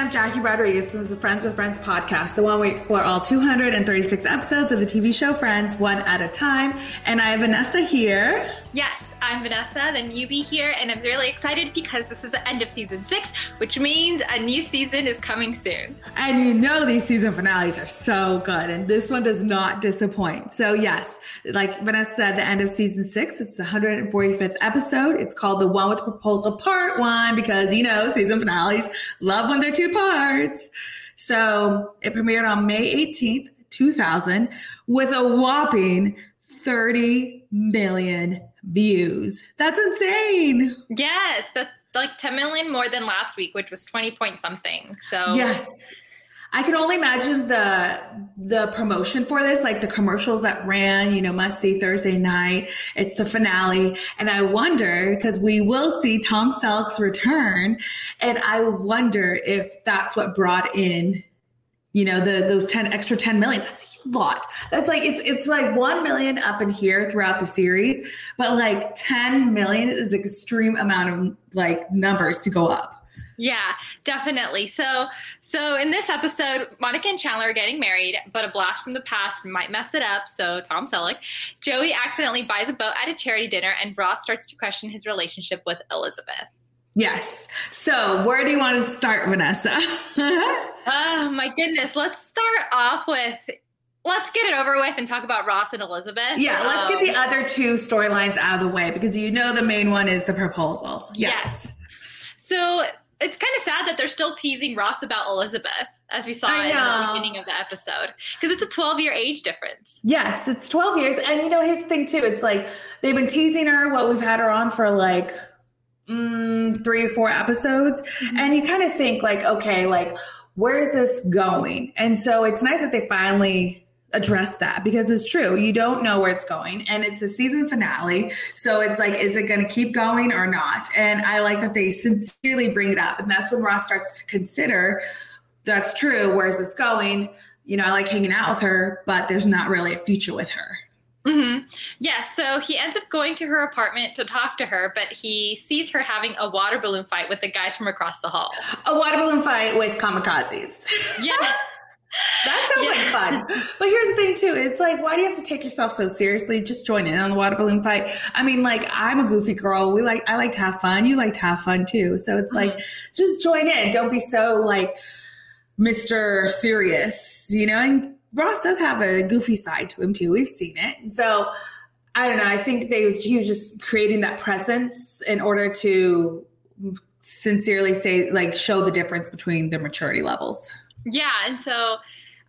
I'm Jackie Rodriguez. This is Friends with Friends podcast, the one we explore all 236 episodes of the TV show Friends, one at a time. And I have Vanessa here. Yes, I'm Vanessa, the newbie here, and I'm really excited because this is the end of season six, which means a new season is coming soon. And you know these season finales are so good, and this one does not disappoint. So, yes, like Vanessa said, the end of season six, it's the 145th episode. It's called The One with Proposal Part One because, you know, season finales love when they're two parts. So, it premiered on May 18th, 2000, with a whopping 30 million views. That's insane. Yes, that's like 10 million more than last week, which was 20 point something. So, yes. I can only imagine the the promotion for this, like the commercials that ran, you know, must see Thursday night. It's the finale. And I wonder, because we will see Tom Selleck's return, and I wonder if that's what brought in you know the those 10 extra 10 million that's a lot that's like it's it's like 1 million up in here throughout the series but like 10 million is an extreme amount of like numbers to go up yeah, definitely. So, so in this episode, Monica and Chandler are getting married, but a blast from the past might mess it up. So, Tom Selleck, Joey accidentally buys a boat at a charity dinner, and Ross starts to question his relationship with Elizabeth. Yes. So, where do you want to start, Vanessa? oh my goodness. Let's start off with let's get it over with and talk about Ross and Elizabeth. Yeah, let's get the um, other two storylines out of the way because you know the main one is the proposal. Yes. yes. So it's kind of sad that they're still teasing Ross about Elizabeth, as we saw in the beginning of the episode, because it's a 12 year age difference. Yes, it's 12 years. And you know, here's the thing, too. It's like they've been teasing her, what we've had her on for like mm, three or four episodes. Mm-hmm. And you kind of think, like, okay, like, where is this going? And so it's nice that they finally address that because it's true. You don't know where it's going and it's the season finale. So it's like, is it going to keep going or not? And I like that they sincerely bring it up. And that's when Ross starts to consider that's true. Where's this going? You know, I like hanging out with her, but there's not really a future with her. Mm-hmm. Yeah, so he ends up going to her apartment to talk to her, but he sees her having a water balloon fight with the guys from across the hall. A water balloon fight with kamikazes. Yeah. that sounds yeah. like fun. But here's the thing too. It's like, why do you have to take yourself so seriously? Just join in on the water balloon fight. I mean, like, I'm a goofy girl. We like I like to have fun. You like to have fun too. So it's mm-hmm. like just join in. Don't be so like Mr. Serious, you know? And Ross does have a goofy side to him too. We've seen it. And so I don't know. I think they he was just creating that presence in order to sincerely say like show the difference between their maturity levels. Yeah, and so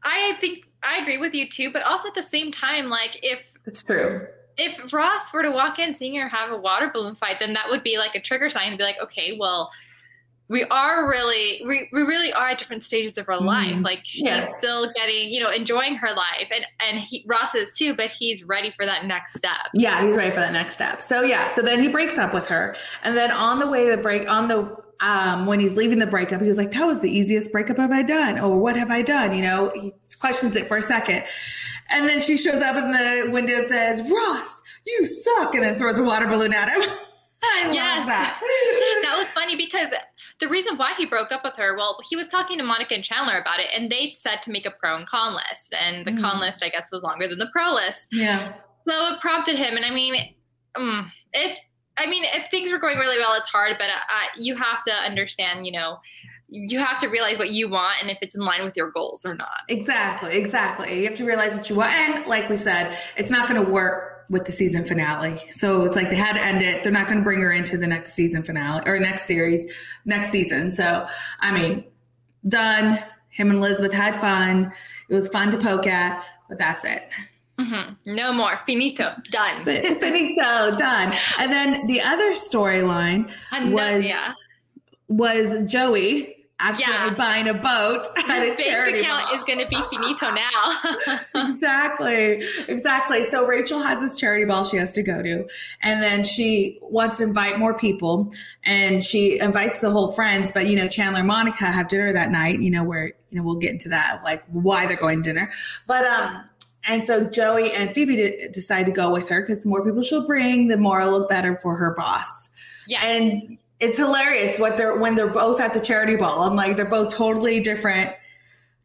I think I agree with you too, but also at the same time, like if it's true. If Ross were to walk in seeing her have a water balloon fight, then that would be like a trigger sign to be like, okay, well, we are really we, we really are at different stages of our mm-hmm. life like she's yeah. still getting you know enjoying her life and and he, ross is too but he's ready for that next step yeah he's ready for that next step so yeah so then he breaks up with her and then on the way to break on the um, when he's leaving the breakup, he was like, that was the easiest breakup have I done? Or what have I done? You know, he questions it for a second. And then she shows up in the window and says, Ross, you suck. And then throws a water balloon at him. I yes. love that. that was funny because the reason why he broke up with her, well, he was talking to Monica and Chandler about it, and they said to make a pro and con list. And the mm. con list, I guess, was longer than the pro list. Yeah. So it prompted him. And I mean, um, it's, I mean, if things were going really well, it's hard, but uh, you have to understand, you know, you have to realize what you want and if it's in line with your goals or not. Exactly, exactly. You have to realize what you want. And like we said, it's not going to work with the season finale. So it's like they had to end it. They're not going to bring her into the next season finale or next series, next season. So, I mean, done. Him and Elizabeth had fun. It was fun to poke at, but that's it. Mm-hmm. No more. Finito. Done. Finito. Done. And then the other storyline was yeah. was Joey accidentally yeah. buying a boat at a charity account ball. is going to be finito now. exactly, exactly. So Rachel has this charity ball she has to go to, and then she wants to invite more people, and she invites the whole friends. But you know, Chandler and Monica have dinner that night. You know, where you know we'll get into that, like why they're going to dinner. But um, and so Joey and Phoebe d- decide to go with her because the more people she'll bring, the more it'll look better for her boss. Yeah. And it's hilarious what they're when they're both at the charity ball. I'm like, they're both totally different.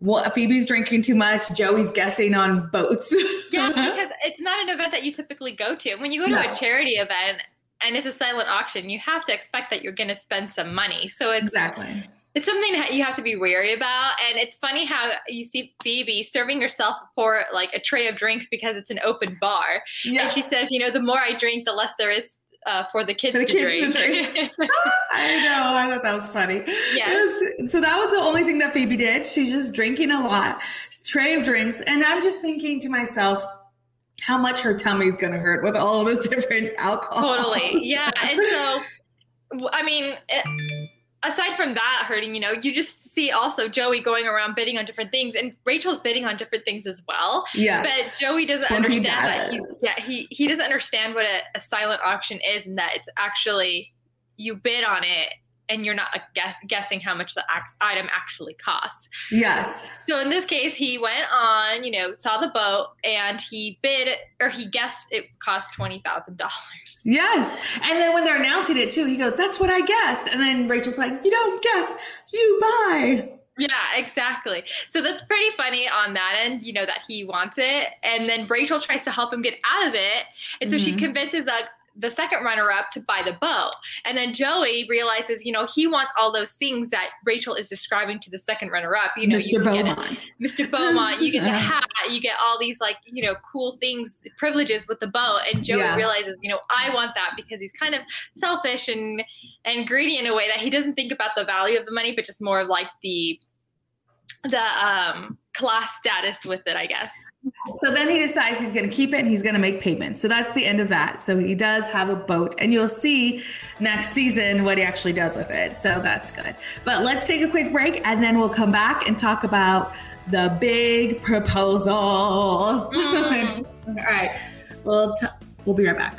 Well, Phoebe's drinking too much. Joey's guessing on boats. yeah, because it's not an event that you typically go to. When you go to no. a charity event and it's a silent auction, you have to expect that you're going to spend some money. So it's exactly it's something that you have to be wary about. And it's funny how you see Phoebe serving herself for like a tray of drinks because it's an open bar. Yeah. And she says, you know, the more I drink, the less there is uh, for the kids, for the to, kids drink. to drink. I know. I thought that was funny. Yeah. So that was the only thing that Phoebe did. She's just drinking a lot, tray of drinks. And I'm just thinking to myself, how much her tummy's going to hurt with all of this different alcohol. Totally. Yeah. And so, I mean, it, aside from that hurting, you know, you just see also Joey going around bidding on different things, and Rachel's bidding on different things as well. Yeah. But Joey doesn't understand that he's yeah he he doesn't understand what a, a silent auction is, and that it's actually you bid on it and you're not guessing how much the item actually cost. Yes. So in this case, he went on, you know, saw the boat and he bid or he guessed it cost twenty thousand dollars. Yes. And then when they're announcing it too, he goes, "That's what I guessed." And then Rachel's like, "You don't guess, you buy." Yeah, exactly. So that's pretty funny on that end, you know, that he wants it. And then Rachel tries to help him get out of it. And so mm-hmm. she convinces like the second runner up to buy the bow. And then Joey realizes, you know, he wants all those things that Rachel is describing to the second runner up. You know, Mr. You Beaumont. Mr. Beaumont, you get the hat, you get all these like, you know, cool things, privileges with the bow. And Joey yeah. realizes, you know, I want that because he's kind of selfish and and greedy in a way that he doesn't think about the value of the money, but just more of like the the um class status with it, I guess. So then he decides he's going to keep it and he's going to make payments. So that's the end of that. So he does have a boat, and you'll see next season what he actually does with it. So that's good. But let's take a quick break and then we'll come back and talk about the big proposal. Mm. All right. We'll, t- we'll be right back.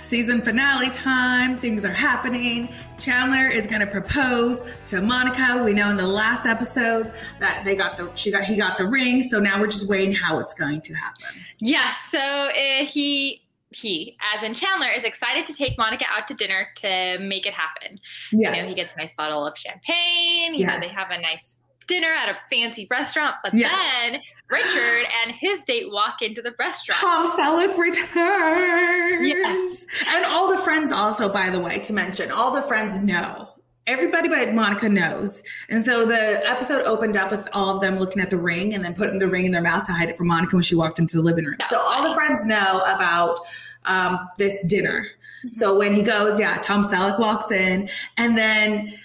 season finale time. Things are happening. Chandler is going to propose to Monica. We know in the last episode that they got the she got he got the ring. So now we're just waiting how it's going to happen. Yeah. So uh, he he, as in Chandler, is excited to take Monica out to dinner to make it happen. Yes. You know, he gets a nice bottle of champagne. You yes. know, they have a nice dinner at a fancy restaurant. But yes. then Richard and his date walk into the restaurant. Tom Selleck returns. Yes. And all the friends also, by the way, to mention, all the friends know. Everybody but Monica knows. And so the episode opened up with all of them looking at the ring and then putting the ring in their mouth to hide it from Monica when she walked into the living room. so all the friends know about um, this dinner. Mm-hmm. So when he goes, yeah, Tom Selleck walks in and then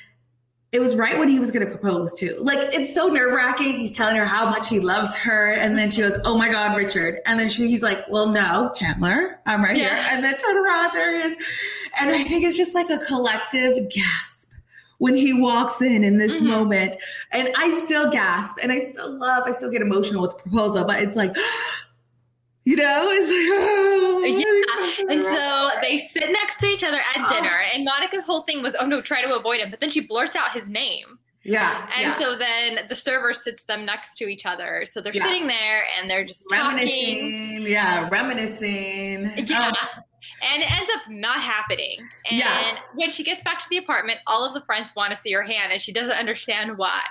it was right when he was going to propose to. Like it's so nerve wracking. He's telling her how much he loves her, and then she goes, "Oh my God, Richard!" And then she, he's like, "Well, no, Chandler, I'm right yeah. here." And then turn around, there he is. And I think it's just like a collective gasp when he walks in in this mm-hmm. moment, and I still gasp, and I still love, I still get emotional with the proposal, but it's like. You know it's like oh, yeah and so they sit next to each other at oh. dinner and monica's whole thing was oh no try to avoid him but then she blurts out his name yeah and yeah. so then the server sits them next to each other so they're yeah. sitting there and they're just reminiscing talking. yeah reminiscing yeah oh and it ends up not happening. And yeah. when she gets back to the apartment, all of the friends want to see her hand, and she doesn't understand why.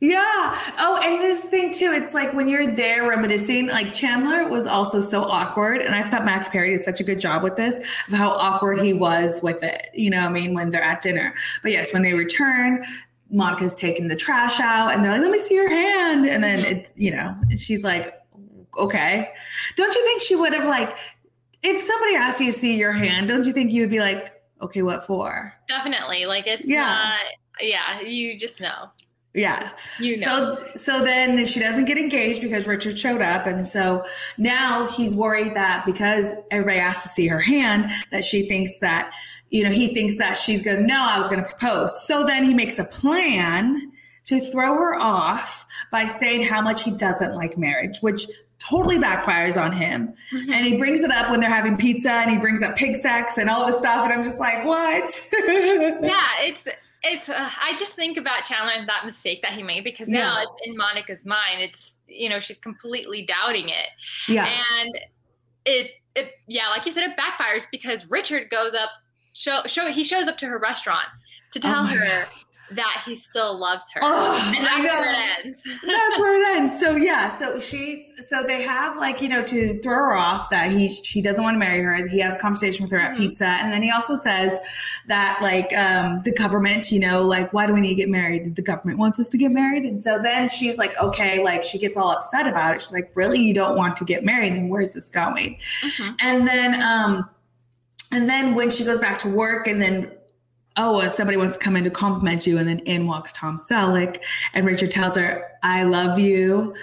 Yeah. Oh, and this thing too, it's like when you're there reminiscing, like Chandler was also so awkward, and I thought Matthew Perry did such a good job with this of how awkward he was with it. You know, I mean, when they're at dinner. But yes, when they return, Monica's taking the trash out, and they're like, "Let me see your hand," and then mm-hmm. it, you know, she's like okay. Don't you think she would have like if somebody asked you to see your hand, don't you think you would be like, okay, what for? Definitely. Like it's yeah. not, yeah, you just know. Yeah. You know. So so then she doesn't get engaged because Richard showed up. And so now he's worried that because everybody asked to see her hand, that she thinks that, you know, he thinks that she's gonna know I was gonna propose. So then he makes a plan to throw her off by saying how much he doesn't like marriage, which totally backfires on him. Mm-hmm. And he brings it up when they're having pizza and he brings up pig sex and all this stuff. And I'm just like, what? yeah, it's it's uh, I just think about Chandler and that mistake that he made because yeah. now in Monica's mind, it's you know she's completely doubting it. Yeah, and it it yeah, like you said, it backfires because Richard goes up show show he shows up to her restaurant to tell oh her gosh that he still loves her. Oh, and that's where it ends. that's where it ends. So yeah, so she so they have like, you know, to throw her off that he she doesn't want to marry her. He has a conversation with her at mm-hmm. pizza. And then he also says that like um the government, you know, like why do we need to get married? The government wants us to get married. And so then she's like, okay, like she gets all upset about it. She's like, really, you don't want to get married? Then where's this going? Mm-hmm. And then um and then when she goes back to work and then oh, somebody wants to come in to compliment you. And then in walks Tom Selleck. And Richard tells her, I love you.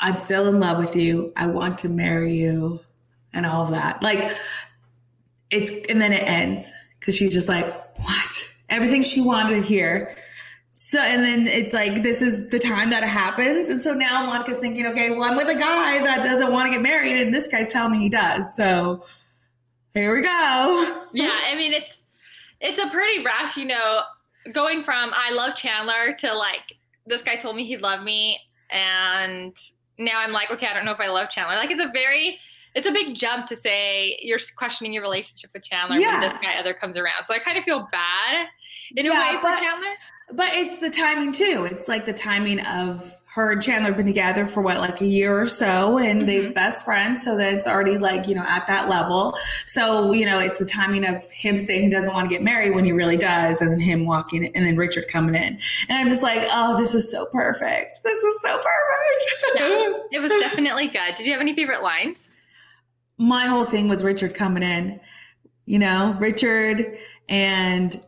I'm still in love with you. I want to marry you. And all of that. Like, it's, and then it ends because she's just like, what? Everything she wanted to hear. So, and then it's like, this is the time that it happens. And so now Monica's thinking, okay, well, I'm with a guy that doesn't want to get married. And this guy's telling me he does. So here we go. Yeah. I mean, it's, it's a pretty rash, you know, going from I love Chandler to like this guy told me he loved me and now I'm like, okay, I don't know if I love Chandler. Like it's a very it's a big jump to say you're questioning your relationship with Chandler yeah. when this guy other comes around. So I kind of feel bad in yeah, a way for but, Chandler. But it's the timing too. It's like the timing of her and Chandler have been together for what, like a year or so, and mm-hmm. they're best friends. So that it's already like, you know, at that level. So, you know, it's the timing of him saying he doesn't want to get married when he really does, and then him walking, and then Richard coming in. And I'm just like, oh, this is so perfect. This is so perfect. yeah, it was definitely good. Did you have any favorite lines? My whole thing was Richard coming in, you know, Richard and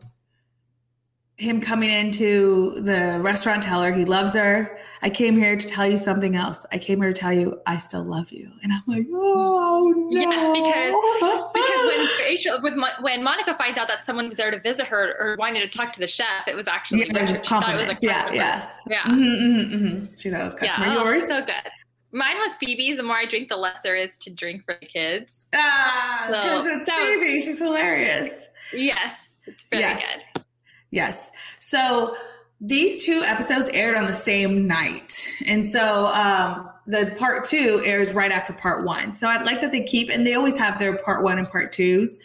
him coming into the restaurant teller he loves her i came here to tell you something else i came here to tell you i still love you and i'm like oh no yes because because when Rachel, with when monica finds out that someone was there to visit her or wanted to talk to the chef it was actually yeah, just she thought it was a yeah yeah yeah mm-hmm, mm-hmm, mm-hmm. she thought it was customer yeah, oh, yours so good Mine was Phoebe's. The more I drink, the less there is to drink for the kids. Ah, because so, it's Phoebe. She's hilarious. Yes, it's very yes. good. Yes. So these two episodes aired on the same night. And so um, the part two airs right after part one. So I'd like that they keep, and they always have their part one and part twos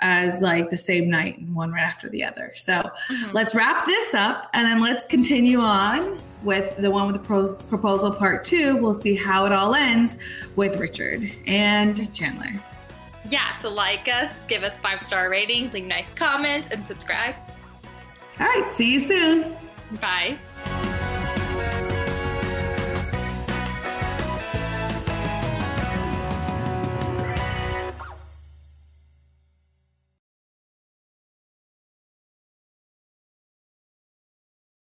as like the same night and one right after the other. So mm-hmm. let's wrap this up and then let's continue on with the one with the pro- proposal part two. We'll see how it all ends with Richard and Chandler. Yeah, so like us, give us five star ratings, leave nice comments, and subscribe. All right. See you soon. Bye.